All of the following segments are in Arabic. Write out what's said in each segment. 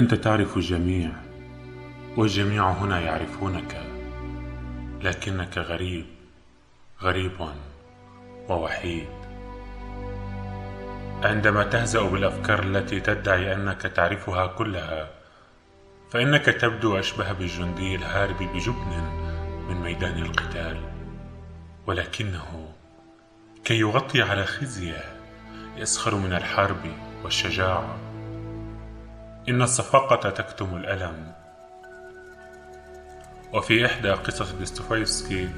أنت تعرف الجميع والجميع هنا يعرفونك لكنك غريب غريب ووحيد. عندما تهزأ بالأفكار التي تدعي أنك تعرفها كلها فإنك تبدو أشبه بالجندي الهارب بجبن من ميدان القتال. ولكنه كي يغطي على خزيه يسخر من الحرب والشجاعة. إن الصفاقة تكتم الألم. وفي إحدى قصص ديستوفيفسكي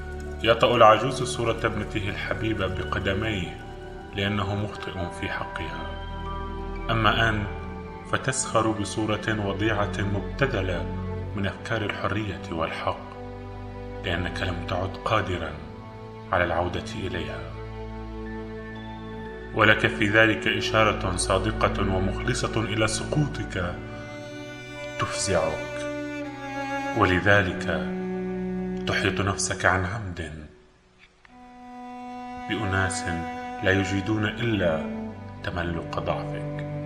يطأ العجوز صورة ابنته الحبيبة بقدميه لأنه مخطئ في حقها. أما أنت فتسخر بصورة وضيعة مبتذلة من أفكار الحرية والحق لأنك لم تعد قادرا على العودة إليها. ولك في ذلك إشارة صادقة ومخلصة إلى سقوطك تفزعك. ولذلك تحيط نفسك عن عمد بأناس لا يجيدون إلا تملق ضعفك.